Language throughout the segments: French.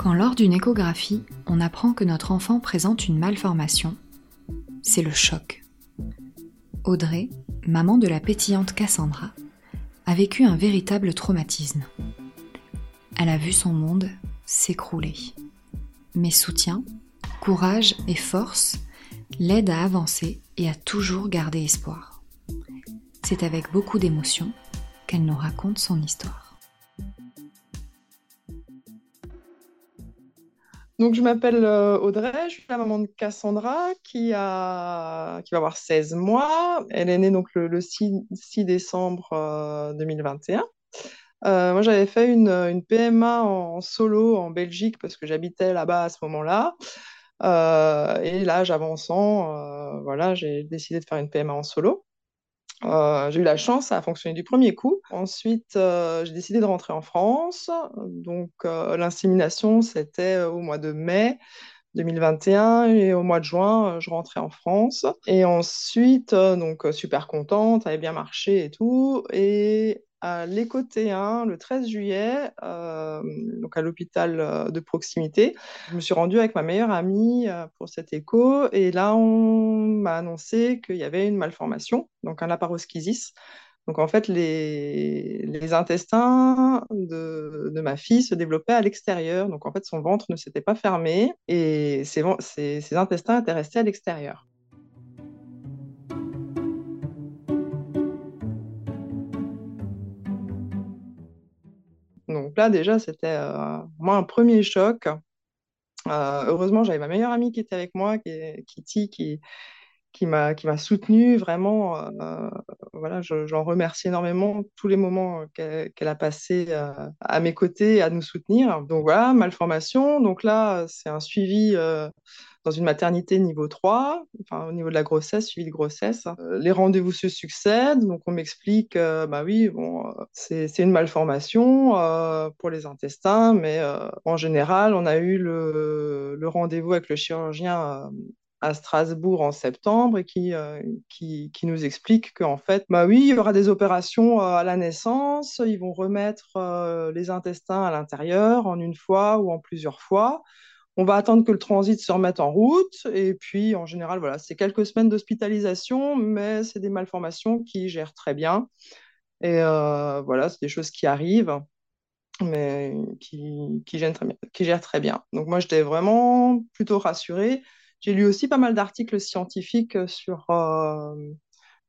Quand lors d'une échographie, on apprend que notre enfant présente une malformation, c'est le choc. Audrey, maman de la pétillante Cassandra, a vécu un véritable traumatisme. Elle a vu son monde s'écrouler. Mais soutien, courage et force l'aident à avancer et à toujours garder espoir. C'est avec beaucoup d'émotion qu'elle nous raconte son histoire. Donc, je m'appelle euh, Audrey, je suis la maman de Cassandra qui, a, qui va avoir 16 mois. Elle est née donc le, 6, décembre 2021. Euh, euh, moi, j'avais fait une, PMA en solo en Belgique parce que j'habitais là-bas à ce moment-là. et là, j'avançant, voilà, j'ai décidé de faire une PMA en solo. Euh, j'ai eu la chance, ça a fonctionné du premier coup. Ensuite, euh, j'ai décidé de rentrer en France. Donc, euh, l'insémination, c'était au mois de mai 2021 et au mois de juin, je rentrais en France. Et ensuite, donc super contente, ça avait bien marché et tout. Et à l'Écotéen le 13 juillet, euh, donc à l'hôpital euh, de proximité. Je me suis rendue avec ma meilleure amie euh, pour cet écho et là, on m'a annoncé qu'il y avait une malformation, donc un laparoschisis. Donc en fait, les, intestins de, ma fille se développaient à l'extérieur. Donc en fait, son ventre ne s'était pas fermé et ses, ses intestins étaient restés à l'extérieur. Donc là, déjà, c'était euh, moi un premier choc. Euh, heureusement, j'avais ma meilleure amie qui était avec moi, qui Kitty, qui, qui m'a qui m'a soutenue vraiment. Euh, voilà, j'en remercie énormément tous les moments qu'elle a passé à mes côtés à nous soutenir. Donc voilà, malformation. Donc là, c'est un suivi dans une maternité niveau 3, enfin, au niveau de la grossesse, suivi de grossesse. Euh, les rendez-vous se succèdent, donc on m'explique, euh, bah oui, bon, euh, c'est une malformation pour les intestins, mais en général, on a eu le rendez-vous avec le chirurgien à Strasbourg en septembre et qui, qui, qui, nous explique qu'en fait, bah oui, il y aura des opérations à la naissance, ils vont remettre les intestins à l'intérieur en une fois ou en plusieurs fois. On va attendre que le transit se remette en route. Et puis, en général, voilà, c'est quelques semaines d'hospitalisation, mais c'est des malformations qui gèrent très bien. Et euh, voilà, c'est des choses qui arrivent, mais qui, qui, gèrent très bien, qui gèrent très bien. Donc, moi, j'étais vraiment plutôt rassurée. J'ai lu aussi pas mal d'articles scientifiques sur, euh,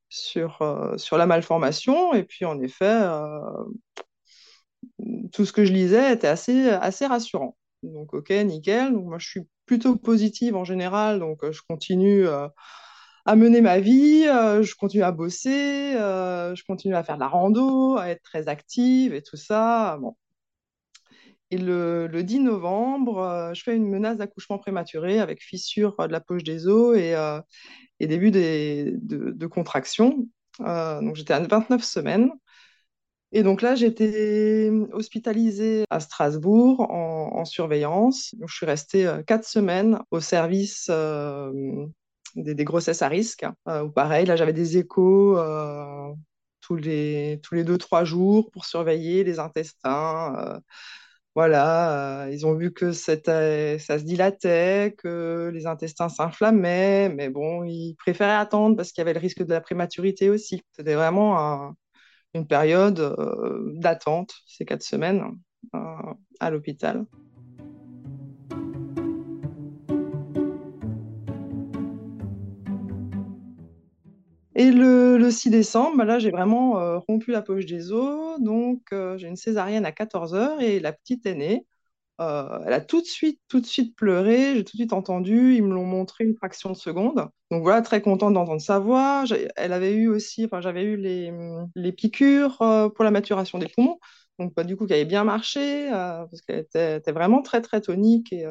sur, euh, sur la malformation. Et puis, en effet, tout ce que je lisais était assez, assez rassurant. Donc, ok, nickel. Donc, moi, je suis plutôt positive en général. Donc, euh, je continue euh, à mener ma vie, euh, je continue à bosser, je continue à faire de la rando, à être très active et tout ça. Bon. Et le, 10 novembre, je fais une menace d'accouchement prématuré avec fissure de la poche des os et, et début des, de, de contraction. donc, j'étais à 29 semaines. Et donc là, j'étais hospitalisée à Strasbourg en, surveillance. je suis restée euh, quatre semaines au service euh, des, grossesses à risque. Euh, pareil, là, j'avais des échos tous les tous les deux trois jours pour surveiller les intestins. Voilà, ils ont vu que ça se dilatait, que les intestins s'inflammaient, mais bon, ils préféraient attendre parce qu'il y avait le risque de la prématurité aussi. C'était vraiment un, une période euh, d'attente, ces quatre semaines, euh, à l'hôpital. Et le, 6 décembre, bah là, j'ai vraiment euh, rompu la poche des os. Donc, j'ai une césarienne à 14 heures et la petite aînée, euh, elle a tout de suite, tout de suite pleuré, j'ai tout de suite entendu, ils me l'ont montré une fraction de seconde. Donc voilà, très contente d'entendre sa voix. Elle avait eu aussi, enfin j'avais eu les, piqûres euh, pour la maturation des poumons. donc bah, du coup, qui avait bien marché, parce qu'elle était, vraiment très, très tonique et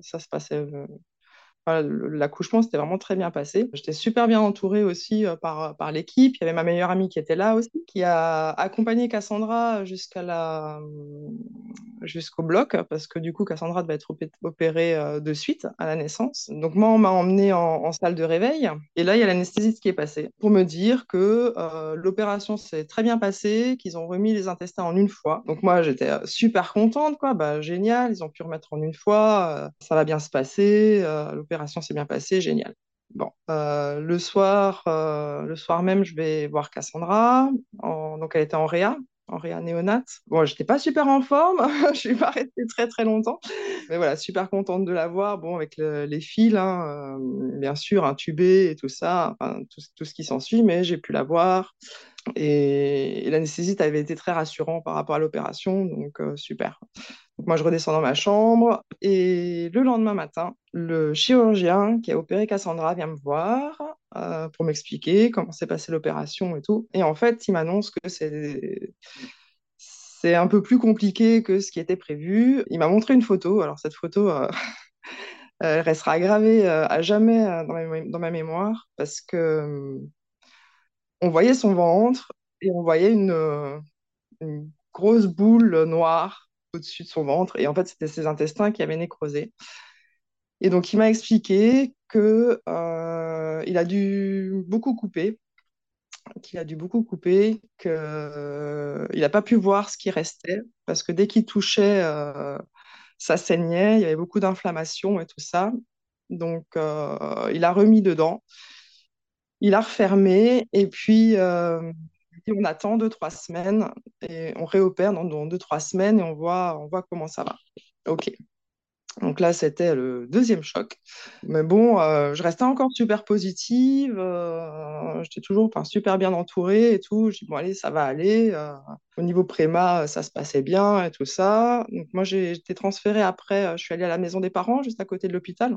ça se passait L'accouchement s'était vraiment très bien passé. J'étais super bien entourée aussi euh, par, par l'équipe. Il y avait ma meilleure amie qui était là aussi, qui a accompagné Cassandra jusqu'à la, jusqu'au bloc, parce que du coup, Cassandra devait être opérée euh, de suite à la naissance. Donc moi, on m'a emmenée en, salle de réveil. Et là, il y a l'anesthésiste qui est passé pour me dire que euh, l'opération s'est très bien passée, qu'ils ont remis les intestins en une fois. Donc moi, j'étais super contente, quoi. Bah, génial, ils ont pu remettre en une fois. ça va bien se passer l'opération s'est bien passée, génial. Bon, euh, le soir, euh, le soir même, je vais voir Cassandra. donc, elle était en réa, en réa néonate. Bon, j'étais pas super en forme, je suis pas restée très très longtemps, mais voilà, super contente de la voir. Bon, avec les fils, hein, euh, bien sûr, intubée et tout ça, tout, ce qui s'ensuit, mais j'ai pu la voir. Et, l'anesthésiste avait été très rassurant par rapport à l'opération, donc super. Moi, je redescends dans ma chambre et le lendemain matin, le chirurgien qui a opéré Cassandra vient me voir euh, pour m'expliquer comment s'est passée l'opération et tout. Et en fait, il m'annonce que c'est un peu plus compliqué que ce qui était prévu. Il m'a montré une photo. Alors cette photo, euh, elle restera gravée euh, à jamais dans ma, mémoire parce que on voyait son ventre et on voyait une grosse boule noire au-dessus de son ventre. Et en fait, c'était ses intestins qui avaient nécrosé. Et donc, il m'a expliqué que euh, il a dû beaucoup couper, qu'il a dû beaucoup couper, qu'il euh, n'a pas pu voir ce qui restait, parce que dès qu'il touchait, euh, ça saignait, il y avait beaucoup d'inflammation et tout ça. Donc, il a remis dedans, il a refermé, et puis on attend deux, trois semaines et on réopère dans, deux, trois semaines et on voit, on voit comment ça va. OK. Donc là, c'était le deuxième choc. Mais bon, euh, je restais encore super positive. Euh, j'étais toujours super bien entourée et tout. Je dis, bon, allez, ça va aller. Euh, au niveau préma, ça se passait bien et tout ça. Moi, j'ai été transférée après. Je suis allée à la maison des parents, juste à côté de l'hôpital.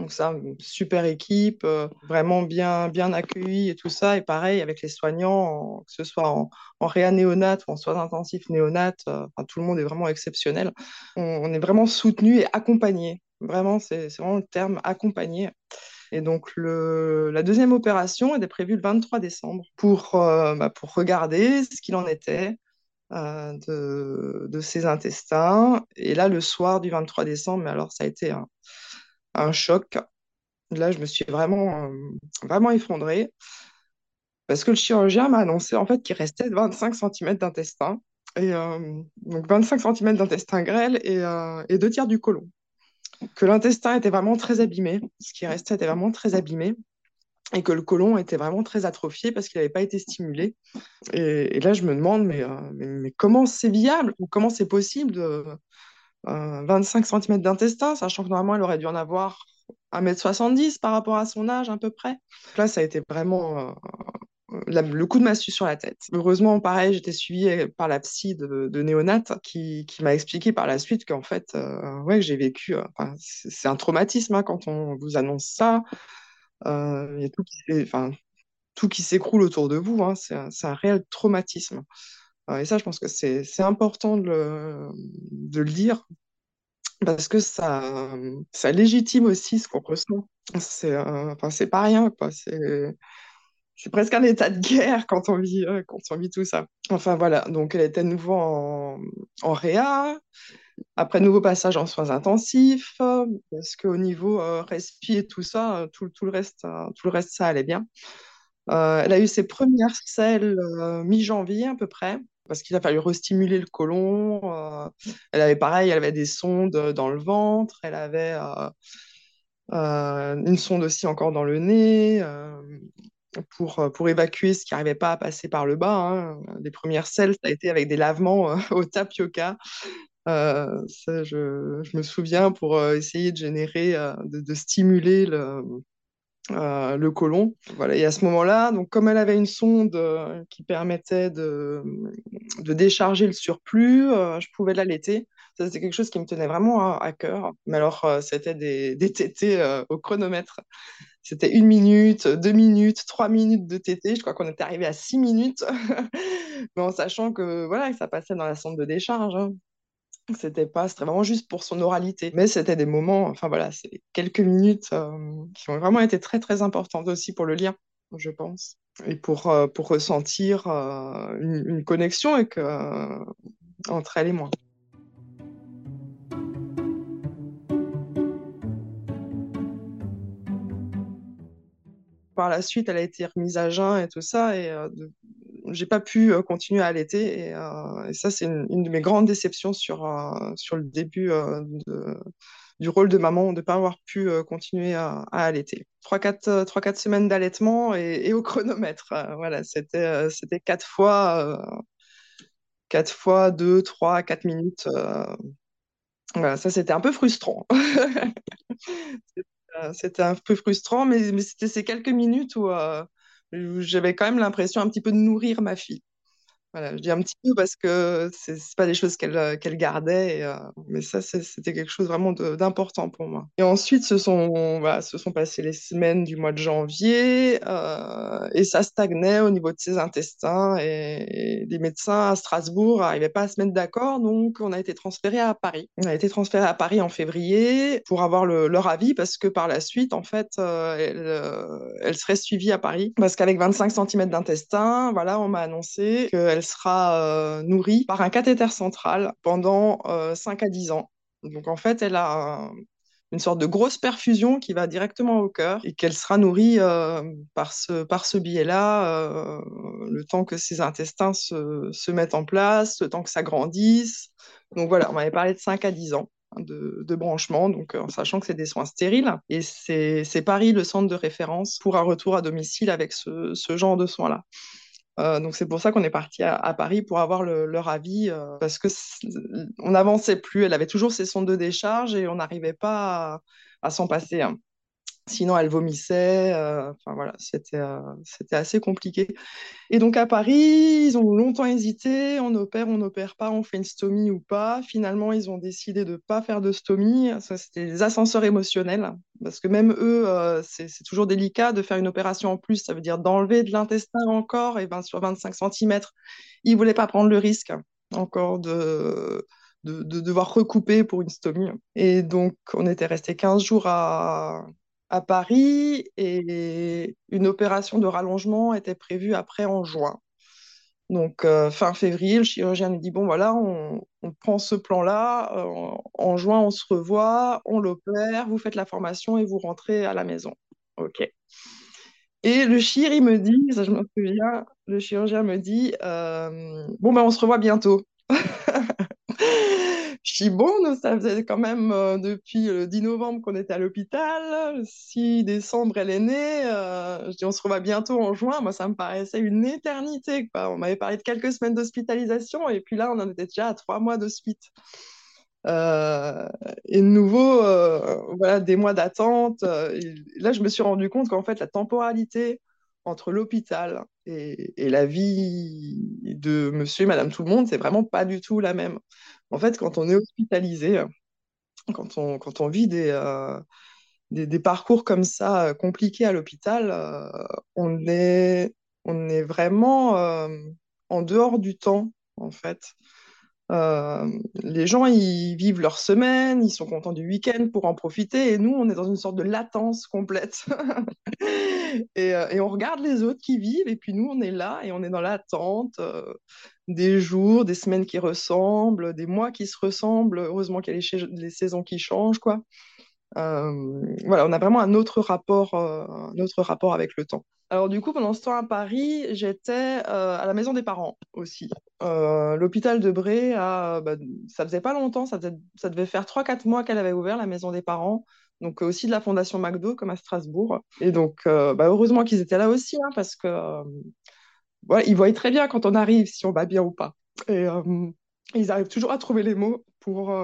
Donc ça, super équipe, euh, vraiment bien, bien accueillie et tout ça. Et pareil avec les soignants, que ce soit en, en réa néonate ou en soins intensifs néonate, euh, tout le monde est vraiment exceptionnel. On, est vraiment soutenu et accompagné. Vraiment, c'est vraiment le terme accompagné. Et donc, la deuxième opération était prévue le 23 décembre pour, euh, bah, pour regarder ce qu'il en était de, de ses intestins. Et là, le soir du 23 décembre, mais alors ça a été un choc. Là, je me suis vraiment, euh, vraiment effondrée parce que le chirurgien m'a annoncé en fait qu'il restait 25 cm d'intestin. Et euh, donc 25 cm d'intestin grêle et, euh, et, deux tiers du côlon. Que l'intestin était vraiment très abîmé, ce qui restait était vraiment très abîmé, et que le côlon était vraiment très atrophié parce qu'il n'avait pas été stimulé. Et, là, je me demande, mais, mais, mais comment c'est viable Comment c'est possible de, 25 cm d'intestin, sachant que normalement, elle aurait dû en avoir 1m70 par rapport à son âge à peu près. Là, ça a été vraiment euh, le coup de massue sur la tête. Heureusement, pareil, j'étais suivie par la psy de, de néonate qui, m'a expliqué par la suite qu'en fait, euh, ouais, j'ai vécu. Euh, c'est un traumatisme hein, quand on vous annonce ça. Il y a tout qui, enfin, tout qui s'écroule autour de vous. Hein, c'est un, réel traumatisme. Et ça, je pense que c'est important de le, de le dire parce que ça, ça légitime aussi ce qu'on ressent. C'est euh, pas rien. C'est presque un état de guerre quand on vit, euh, quand on vit tout ça. Enfin voilà, donc elle était de nouveau en, en réa, après nouveau passage en soins intensifs, parce qu'au niveau euh, respi et tout ça, tout, tout, le reste, tout le reste, ça allait bien. elle a eu ses premières selles mi-janvier à peu près parce qu'il a fallu restimuler le côlon. Euh, elle avait pareil, elle avait des sondes dans le ventre, elle avait euh, euh, une sonde aussi encore dans le nez pour, pour évacuer ce qui n'arrivait pas à passer par le bas. Hein. Les premières selles, ça a été avec des lavements au tapioca. Ça, je, me souviens pour essayer de générer, de stimuler le, euh, le côlon. Voilà. Et à ce moment-là, donc comme elle avait une sonde euh, qui permettait de, de, décharger le surplus, euh, je pouvais l'allaiter. Ça, c'était quelque chose qui me tenait vraiment à, cœur. Mais alors, c'était des, des tétés au chronomètre. c'était une minute, deux minutes, trois minutes de tété. Je crois qu'on était arrivé à six minutes, mais en sachant que voilà, que ça passait dans la sonde de décharge. hein. C'était pas, c'était vraiment juste pour son oralité. Mais c'était des moments, enfin voilà, c'est quelques minutes euh, qui ont vraiment été très très importantes aussi pour le lien, je pense. Et pour, euh, pour ressentir euh, une, connexion entre elle et moi. Par la suite, elle a été remise à jeun et tout ça, et de- j'ai pas pu continuer à allaiter. Et, ça, c'est une, de mes grandes déceptions sur, sur le début du rôle de maman, de ne pas avoir pu continuer à, à allaiter. Trois, quatre, euh, trois, quatre semaines d'allaitement et, au chronomètre. Euh, voilà, c'était quatre fois, quatre fois deux, trois, quatre minutes. voilà, ça, c'était un peu frustrant. Euh, C'était un peu frustrant, mais, c'était ces quelques minutes où j'avais quand même l'impression un petit peu de nourrir ma fille. Voilà, je dis un petit peu parce que c'est pas des choses qu'elle euh, qu'elle gardait, euh, mais ça, c'était quelque chose vraiment d'important pour moi. Et ensuite, se sont, se sont passées les semaines du mois de janvier, euh, et ça stagnait au niveau de ses intestins, et, et les médecins à Strasbourg n'arrivaient pas à se mettre d'accord, donc on a été transféré à Paris. On a été transféré à Paris en février pour avoir le- leur avis, parce que par la suite, en fait, elle, elle serait suivie à Paris, parce qu'avec 25 cm d'intestin, voilà, on m'a annoncé qu'elle sera euh, nourrie par un cathéter central pendant euh, 5 à 10 ans. Donc en fait, elle a un- une sorte de grosse perfusion qui va directement au cœur et qu'elle sera nourrie euh, par ce, par ce biais-là euh, le temps que ses intestins se, mettent en place, le temps que ça grandisse. Donc voilà, on m'avait parlé de 5 à 10 ans de, branchement, donc euh, en sachant que c'est des soins stériles. Et c'est Paris le centre de référence pour un retour à domicile avec ce genre de soins-là. Euh, donc c'est pour ça qu'on est parti à, Paris pour avoir le- leur avis euh, parce que on n'avançait plus. Elle avait toujours ses sondes de décharge et on n'arrivait pas à, à s'en passer. hein. Sinon, elle vomissait. euh, voilà, c'était euh, c'était assez compliqué. Et donc à Paris, ils ont longtemps hésité, on opère, on n'opère pas, on fait une stomie ou pas. Finalement, ils ont décidé de pas faire de stomie. Ça, c'était des ascenseurs émotionnels, parce que même eux, euh, c'est toujours délicat de faire une opération en plus. Ça veut dire d'enlever de l'intestin encore, et 20 sur 25 cm. Ils voulaient pas prendre le risque encore de, de, de devoir recouper pour une stomie. Et donc, on était resté 15 jours à, à Paris et une opération de rallongement était prévue après en juin. Donc, euh, fin février, le chirurgien nous dit, bon, voilà, on, prend ce plan-là, euh, en, en juin, on se revoit, on l'opère, vous faites la formation et vous rentrez à la maison. OK. Et le chir, il me dit, ça je me souviens, le chirurgien me dit, euh, bon, ben, on se revoit bientôt. Je dis, bon, nous, ça faisait quand même euh, depuis le 10 novembre qu'on était à l'hôpital. Le 6 décembre, elle est née. Euh, je dis, on se revoit bientôt en juin. Moi, ça me paraissait une éternité. On m'avait parlé de quelques semaines d'hospitalisation et puis là, on en était déjà à trois mois de suite. Euh, et de nouveau, voilà, des mois d'attente. Là, je me suis rendu compte qu'en fait, la temporalité entre l'hôpital et, et la vie de monsieur et madame tout le monde, c'est vraiment pas du tout la même. En fait, quand on est hospitalisé, quand on, vit des, euh, des, parcours comme ça euh, compliqués à l'hôpital, euh, on est, vraiment en dehors du temps, en fait. Euh, les gens, ils vivent leur semaine, ils sont contents du week-end pour en profiter, et nous, on est dans une sorte de latence complète. et, euh, et on regarde les autres qui vivent, et puis nous, on est là, et on est dans l'attente euh, des jours, des semaines qui ressemblent, des mois qui se ressemblent. Heureusement qu'il y a les, les saisons qui changent, quoi. Euh, voilà, on a vraiment un autre rapport, euh, un autre rapport avec le temps. Alors du coup, pendant ce temps à Paris, j'étais euh, à la maison des parents aussi. L'hôpital de Bré, a, bah, ça faisait pas longtemps, ça, devait faire 3-4 mois qu'elle avait ouvert la maison des parents. Donc aussi de la Fondation McDo, comme à Strasbourg. Et donc, bah, heureusement qu'ils étaient là aussi, hein, parce que ils voyaient très bien quand on arrive, si on va bien ou pas. Et ils arrivent toujours à trouver les mots pour,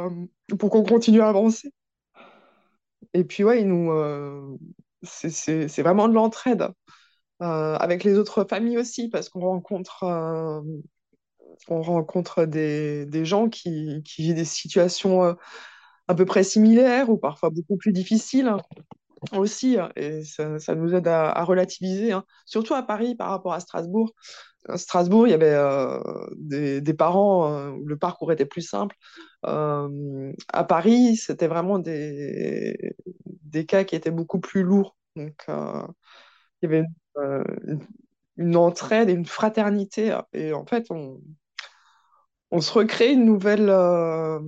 pour qu'on continue à avancer. Et puis, ouais, ils nous, euh, c'est vraiment de l'entraide euh, avec les autres familles aussi, parce qu'on rencontre, euh, on rencontre des, des gens qui, qui vivent des situations à peu près similaires ou parfois beaucoup plus difficiles. Aussi, hein, et ça, nous aide à, relativiser, hein. Surtout à Paris par rapport à Strasbourg. À Strasbourg, il y avait euh, des, parents euh, où le parcours était plus simple. Euh, à Paris, c'était vraiment des, des cas qui étaient beaucoup plus lourds. Donc, euh, il y avait euh, une entraide et une fraternité. Et en fait, on, on se recrée une nouvelle, euh,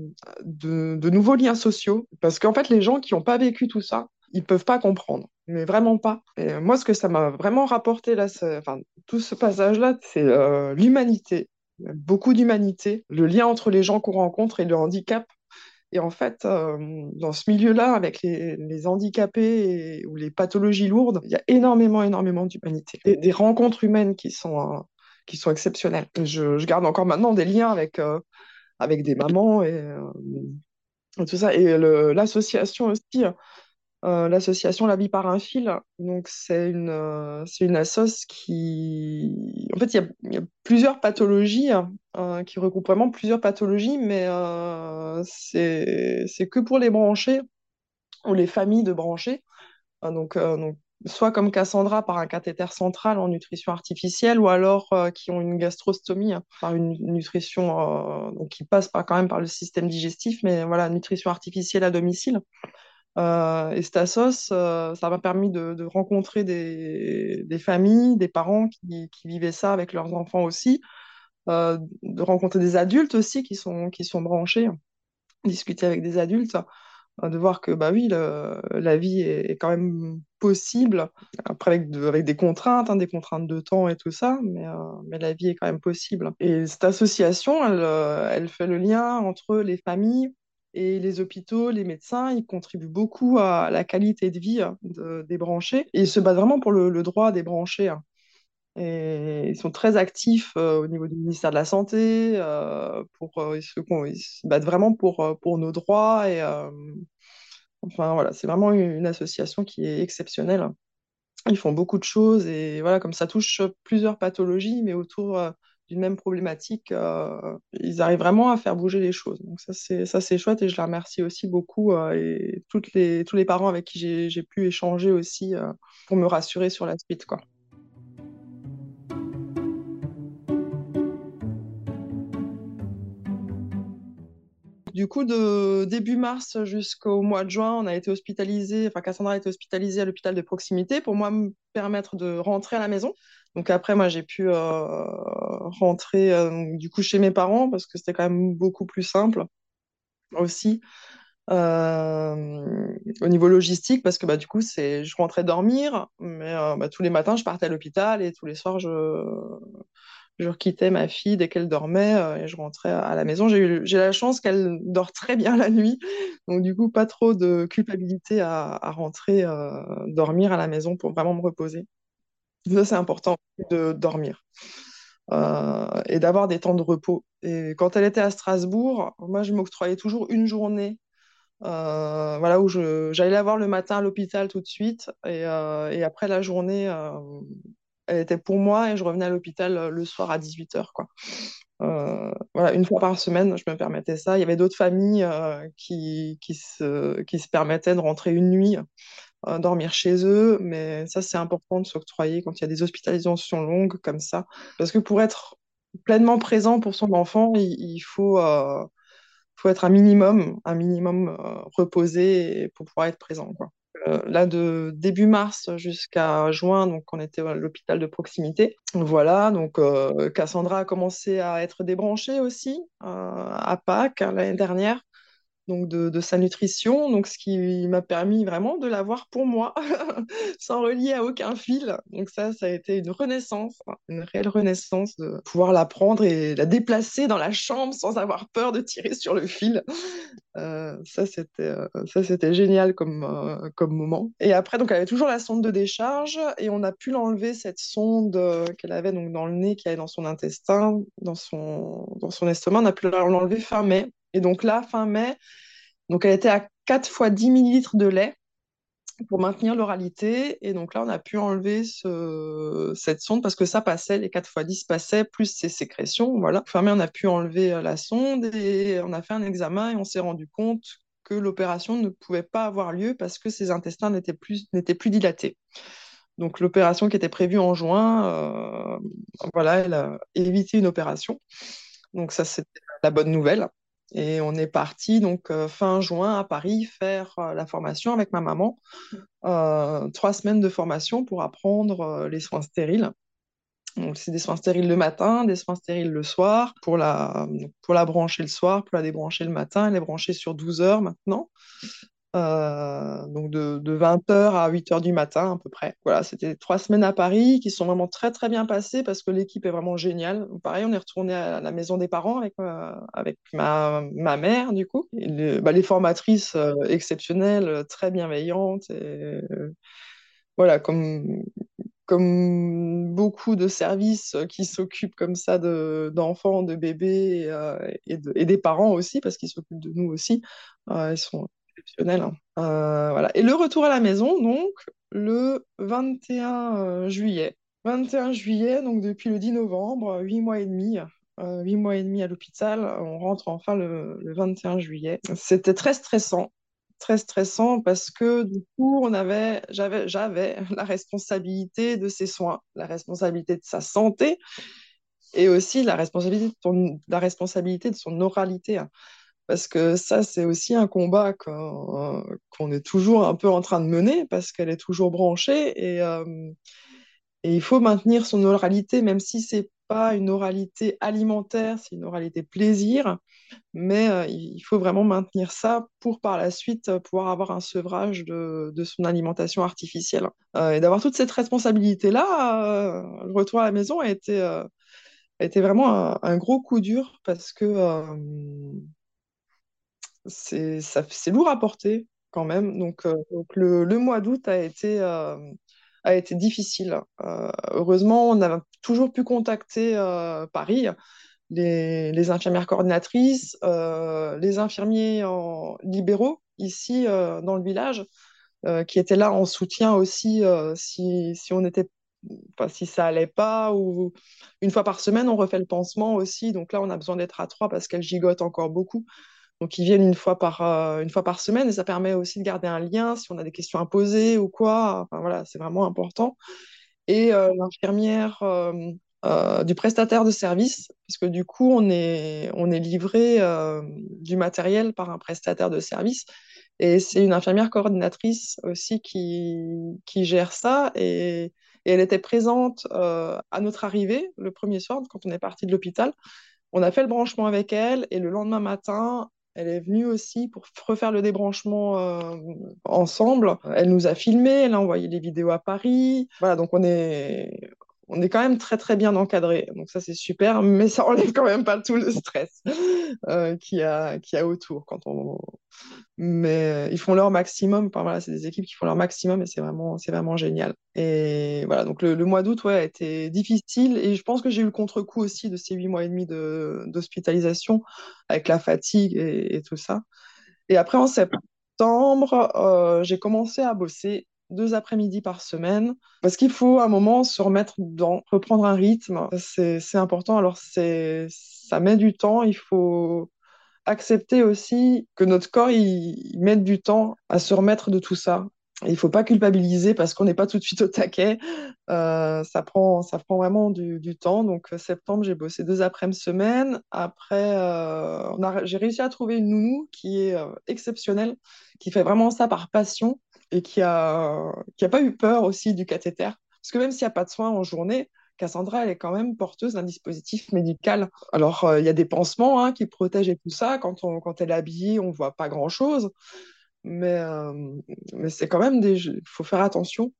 de, de nouveaux liens sociaux. Parce qu'en fait, les gens qui n'ont pas vécu tout ça, ils peuvent pas comprendre. Mais vraiment pas. Et moi, ce que ça m'a vraiment rapporté, là, enfin, tout ce passage-là, c'est euh, l'humanité. Beaucoup d'humanité, le lien entre les gens qu'on rencontre et le handicap. Et en fait, euh, dans ce milieu-là, avec les, handicapés ou les pathologies lourdes, il y a énormément, énormément d'humanité. Des, des rencontres humaines qui sont, euh, qui sont exceptionnelles. Je, garde encore maintenant des liens avec, avec des mamans et, tout ça. Et l'association aussi, euh, l'association La vie par un fil. Donc, c'est une, euh, une assoce qui... En fait, il y a, plusieurs pathologies, euh, qui regroupent vraiment plusieurs pathologies, mais euh, c'est, c'est que pour les branchés ou les familles de branchés. Donc, donc, soit comme Cassandra par un cathéter central en nutrition artificielle, ou alors qui ont une gastrostomie par une nutrition donc qui passe par, quand même par le système digestif, mais voilà, nutrition artificielle à domicile. Euh, et Stassos, euh, ça m'a permis de, rencontrer des, familles, des parents qui, vivaient ça avec leurs enfants aussi, euh, de rencontrer des adultes aussi qui sont, branchés, discuter avec des adultes, euh, de voir que bah oui, la vie est, quand même possible, après avec, de- avec des contraintes, hein, des contraintes de temps et tout ça, mais, la vie est quand même possible. Et cette association, elle fait le lien entre les familles et les hôpitaux, les médecins, ils contribuent beaucoup à la qualité de vie hein, de- des branchés. Ils se battent vraiment pour le, droit des branchés. hein. Et ils sont très actifs euh, au niveau du ministère de la Santé. euh, pour, euh, ils, se, battent vraiment pour, pour nos droits. Et, enfin, voilà, c'est vraiment une, association qui est exceptionnelle. Ils font beaucoup de choses. Et voilà, comme ça touche plusieurs pathologies, mais autour d'une même problématique, euh, ils arrivent vraiment à faire bouger les choses. Donc ça, c'est, chouette. Et je les remercie aussi beaucoup. euh, et tous les parents avec qui j'ai, j'ai pu échanger aussi euh, pour me rassurer sur la suite, quoi. Du coup, de début mars jusqu'au mois de juin, on a été hospitalisé, enfin Cassandra a été hospitalisée à l'hôpital de proximité pour moi me permettre de rentrer à la maison. Donc après, moi, j'ai pu euh, rentrer euh, du coup chez mes parents parce que c'était quand même beaucoup plus simple aussi euh, au niveau logistique parce que bah, du coup, c'est, je rentrais dormir, mais bah, tous les matins, je partais à l'hôpital et tous les soirs, je, je quittais ma fille dès qu'elle dormait et je rentrais à la maison. J'ai eu, la chance qu'elle dort très bien la nuit, donc du coup, pas trop de culpabilité à, rentrer dormir à la maison pour vraiment me reposer. C'est important de dormir euh, et d'avoir des temps de repos. Et quand elle était à Strasbourg, moi, je m'octroyais toujours une journée. euh, voilà, où j'allais la voir le matin à l'hôpital tout de suite. Et, euh, après la journée, elle était pour moi et je revenais à l'hôpital le soir à 18h, quoi. Voilà, une fois par semaine, je me permettais ça. Il y avait d'autres familles qui, qui se, qui se permettaient de rentrer une nuit, dormir chez eux, mais ça, c'est important de s'octroyer quand il y a des hospitalisations longues comme ça. Parce que pour être pleinement présent pour son enfant, il, faut, euh, faut être un minimum, un minimum euh, reposé pour pouvoir être présent. Euh, là, de début mars jusqu'à juin, donc on était à l'hôpital de proximité. Voilà, donc euh, Cassandra a commencé à être débranchée aussi euh, à Pâques hein, l'année dernière donc de, sa nutrition, donc ce qui m'a permis vraiment de l'avoir pour moi, sans relier à aucun fil. Donc ça, ça a été une renaissance, une réelle renaissance de pouvoir la prendre et la déplacer dans la chambre sans avoir peur de tirer sur le fil. Euh, ça, c'était, euh, ça, c'était génial comme, euh, comme moment. Et après, donc, elle avait toujours la sonde de décharge et on a pu l'enlever, cette sonde qu'elle avait donc, dans le nez, qui allait dans son intestin, dans son, dans son estomac. On a pu l'enlever fin mai. Et donc là, fin mai, donc elle était à 4 fois 10 millilitres de lait pour maintenir l'oralité. Et donc là, on a pu enlever ce, cette sonde parce que ça passait, les 4 fois 10 passaient, plus ses sécrétions. Voilà. Fin mai, on a pu enlever la sonde et on a fait un examen et on s'est rendu compte que l'opération ne pouvait pas avoir lieu parce que ses intestins n'étaient plus, n'étaient plus dilatés. Donc l'opération qui était prévue en juin, euh, voilà, elle a évité une opération. Donc ça, c'était la bonne nouvelle. Et on est parti donc euh, fin juin à Paris faire euh, la formation avec ma maman. trois semaines de formation pour apprendre les soins stériles. Donc, c'est des soins stériles le matin, des soins stériles le soir, pour la, pour la brancher le soir, pour la débrancher le matin, elle est branchée sur 12 heures maintenant. Donc de, de 20h à 8h du matin à peu près. Voilà, c'était trois semaines à Paris qui sont vraiment très très bien passées parce que l'équipe est vraiment géniale. pareil, on est retourné à la maison des parents avec, euh, avec ma, ma, mère du coup. Bah, les formatrices exceptionnelles, très bienveillantes. Voilà, comme, comme beaucoup de services qui s'occupent comme ça d'enfants, de, bébés et, et, des parents aussi, parce qu'ils s'occupent de nous aussi. ils sont exceptionnel. Hein. Euh, voilà. Et le retour à la maison, donc, le 21 euh, juillet. 21 juillet, donc depuis le 10 novembre, 8 mois et demi. Euh, 8 mois et demi à l'hôpital. On rentre enfin le, 21 juillet. C'était très stressant très stressant parce que du coup, on avait, j'avais, j'avais la responsabilité de ses soins, la responsabilité de sa santé et aussi la responsabilité de, la responsabilité de son oralité. Parce que ça, c'est aussi un combat qu'on est toujours un peu en train de mener, parce qu'elle est toujours branchée, et, il faut maintenir son oralité, même si c'est pas une oralité alimentaire, c'est une oralité plaisir, mais il faut vraiment maintenir ça pour par la suite pouvoir avoir un sevrage de, son alimentation artificielle. Et d'avoir toute cette responsabilité-là, le retour à la maison a été, a été vraiment un, gros coup dur, parce que c'est lourd à porter quand même. Donc, euh, le, mois d'août a été, euh, difficile. Euh, heureusement, on a toujours pu contacter Paris, les, infirmières coordinatrices, les infirmiers libéraux ici dans le village, qui étaient là en soutien aussi si, si ça allait pas, ou une fois par semaine, on refait le pansement aussi. Donc là, on a besoin d'être à trois parce qu'elle gigote encore beaucoup. Donc, ils viennent une fois par, euh, une fois par semaine et ça permet aussi de garder un lien si on a des questions à poser ou quoi. Enfin, voilà, c'est vraiment important. Et euh, l'infirmière euh, du prestataire de service, parce que du coup, on est, on est livré du matériel par un prestataire de service. Et c'est une infirmière coordinatrice aussi qui, qui gère ça. Et, et elle était présente à notre arrivée le premier soir, quand on est parti de l'hôpital. On a fait le branchement avec elle et le lendemain matin, elle est venue aussi pour refaire le débranchement euh, ensemble. Elle nous a filmé, elle a envoyé les vidéos à Paris. Voilà, donc on est, on est quand même très très bien encadré. Donc ça c'est super, mais ça enlève quand même pas tout le stress euh, qu'il y, a, a autour mais ils font leur maximum. Voilà, c'est des équipes qui font leur maximum et c'est vraiment, c'est vraiment génial. Et voilà, donc le, mois d'août ouais, a été difficile et je pense que j'ai eu le contre-coup aussi de ces huit mois et demi d'hospitalisation avec la fatigue et, tout ça. Et après, en septembre, euh, j'ai commencé à bosser deux après-midi par semaine parce qu'il faut à un moment se remettre dans reprendre un rythme. C'est important. Alors, ça met du temps. Il faut accepter aussi que notre corps, il, mette du temps à se remettre de tout ça. il ne faut pas culpabiliser parce qu'on n'est pas tout de suite au taquet. Euh, ça, prend, ça prend vraiment du, temps. Donc, euh, septembre, j'ai bossé deux après-midi semaine. Après, euh, j'ai réussi à trouver une nounou qui est exceptionnelle, qui fait vraiment ça par passion et qui a, qui a pas eu peur aussi du cathéter. Parce que même s'il n'y a pas de soins en journée, Cassandra, elle est quand même porteuse d'un dispositif médical. Alors, euh, il y a des pansements hein, qui protègent et tout ça. Quand, quand elle est habillée, on ne voit pas grand-chose. Mais, euh, mais c'est quand même des... Il faut faire attention.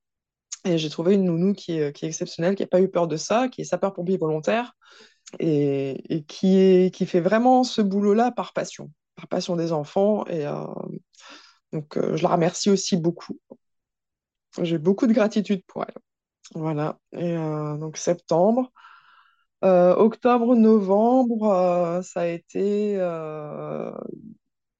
Et j'ai trouvé une nounou qui est, qui est exceptionnelle, qui n'a pas eu peur de ça, qui est sapeur-pompier volontaire et, qui, qui fait vraiment ce boulot-là par passion, par passion des enfants. Et euh, donc, je la remercie aussi beaucoup. J'ai beaucoup de gratitude pour elle. Voilà, et euh, donc septembre. Euh, octobre, novembre, euh, ça a été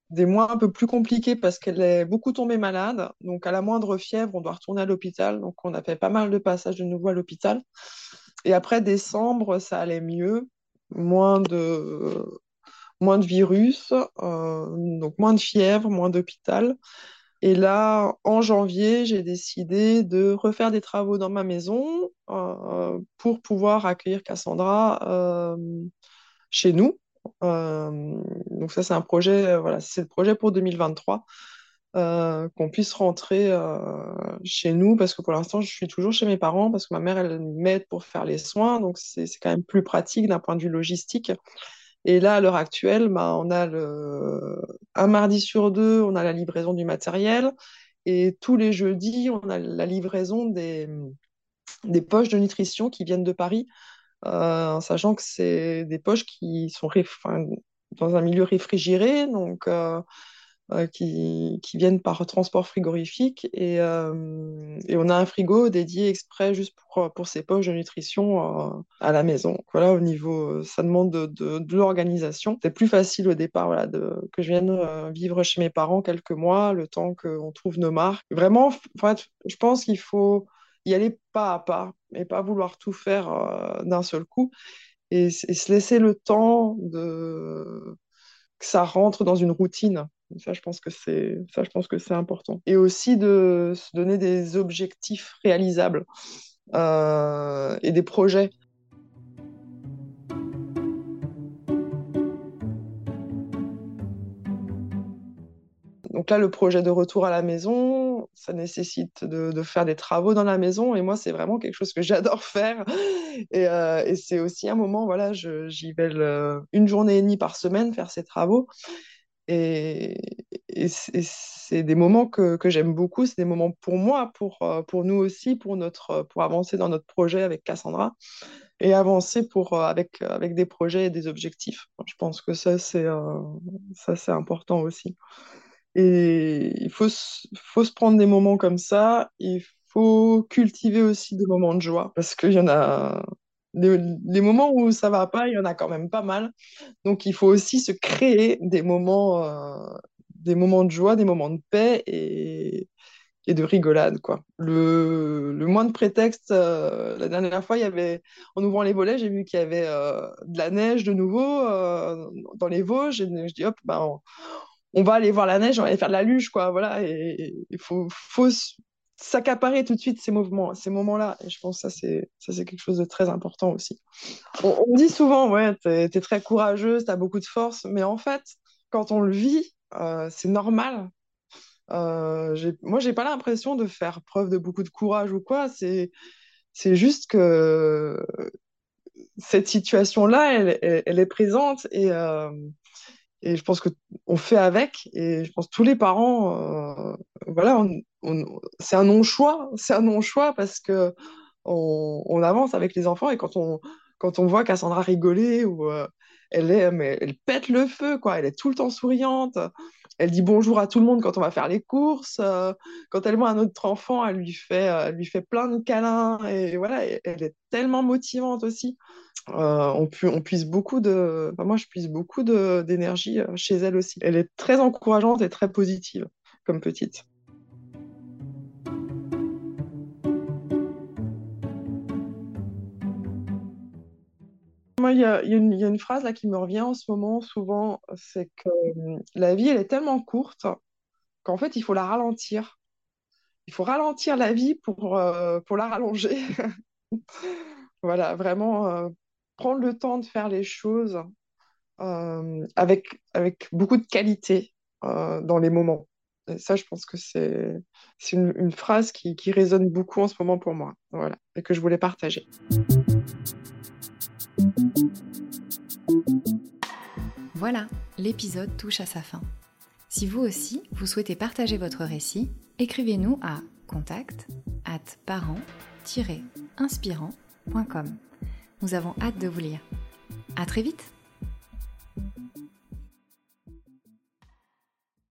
des mois un peu plus compliqués parce qu'elle est beaucoup tombée malade. Donc à la moindre fièvre, on doit retourner à l'hôpital. Donc on a fait pas mal de passages de nouveau à l'hôpital. Et après décembre, ça allait mieux. Moins de, moins de virus, donc moins de fièvre, moins d'hôpital. Et là, en janvier, j'ai décidé de refaire des travaux dans ma maison pour pouvoir accueillir Cassandra chez nous. donc ça, c'est un projet, voilà, c'est le projet pour 2023. Euh, qu'on puisse rentrer euh, chez nous, parce que pour l'instant, je suis toujours chez mes parents, parce que ma mère, elle m'aide pour faire les soins, donc c'est quand même plus pratique d'un point de vue logistique. Et là, à l'heure actuelle, bah, on a le... un mardi sur deux, on a la livraison du matériel, et tous les jeudis, on a la livraison des, des poches de nutrition qui viennent de Paris, euh, en sachant que c'est des poches qui sont dans un milieu réfrigéré, donc euh, qui, qui, viennent par transport frigorifique. Et, euh, et, on a un frigo dédié exprès juste pour, pour ces poches de nutrition euh, à la maison. Voilà, au niveau, ça demande de, de, l'organisation. C'est plus facile au départ voilà, que je vienne vivre chez mes parents quelques mois, le temps qu'on trouve nos marques. Vraiment, en fait, je pense qu'il faut y aller pas à pas et pas vouloir tout faire d'un seul coup et, et, se laisser le temps de que ça rentre dans une routine. Ça, je pense que c'est ça, je pense que c'est important. Et aussi de se donner des objectifs réalisables euh, et des projets. Donc là, le projet de retour à la maison, ça nécessite de, faire des travaux dans la maison. Et moi, c'est vraiment quelque chose que j'adore faire. Et, euh, c'est aussi un moment, voilà, j'y vais une journée et demie par semaine faire ces travaux. Et, c'est des moments que, j'aime beaucoup, c'est des moments pour moi, pour, euh, pour nous aussi, pour, notre, pour avancer dans notre projet avec Cassandra et avancer pour, euh, avec, avec des projets et des objectifs. Je pense que ça, c'est euh, c'est important aussi. Et il faut, faut se prendre des moments comme ça, il faut cultiver aussi des moments de joie, parce qu'il y en a, les, moments où ça va pas, il y en a quand même pas mal. Donc il faut aussi se créer des moments, euh, des moments de joie, des moments de paix et, de rigolade. Quoi. Le, moins de prétexte, euh, la dernière fois, en ouvrant les volets, j'ai vu qu'il y avait euh, de la neige de nouveau dans les Vosges. Je dis, hop, ben, on, on, va aller voir la neige, on va aller faire de la luge. Quoi, voilà, et il faut, faut s'accaparer tout de suite ces mouvements, ces moments-là. Et je pense que ça, c'est, ça, c'est quelque chose de très important aussi. On, dit souvent, ouais, t'es, es très courageuse, t'as beaucoup de force, mais en fait, quand on le vit, euh, c'est normal. Euh, j'ai, moi, j'ai pas l'impression de faire preuve de beaucoup de courage ou quoi. C'est, c'est juste que cette situation-là, elle, elle, elle est présente et, euh, et je pense que on fait avec. Et je pense que tous les parents, euh, voilà, on, c'est un non-choix. C'est un non-choix parce que on, avance avec les enfants et quand on, quand on voit Cassandra rigoler ou euh, elle est, elle pète le feu, quoi. Elle est tout le temps souriante. Elle dit bonjour à tout le monde quand on va faire les courses. Euh, quand elle voit un autre enfant, elle lui fait, euh, elle lui fait plein de câlins. Et voilà, elle est tellement motivante aussi. Euh, on, pu, beaucoup de, enfin, moi je puise beaucoup d'énergie chez elle aussi. Elle est très encourageante et très positive comme petite. Il y, a une phrase là qui me revient en ce moment souvent, c'est que euh, la vie, elle est tellement courte qu'en fait, il faut la ralentir. Il faut ralentir la vie pour, euh, pour la rallonger. voilà, vraiment euh, prendre le temps de faire les choses avec, avec beaucoup de qualité dans les moments. Et ça, je pense que c'est une, une, phrase qui, qui, résonne beaucoup en ce moment pour moi, voilà, et que je voulais partager. Voilà, l'épisode touche à sa fin. Si vous aussi, vous souhaitez partager votre récit, écrivez-nous à contact at parent-inspirant.com. Nous avons hâte de vous lire. À très vite!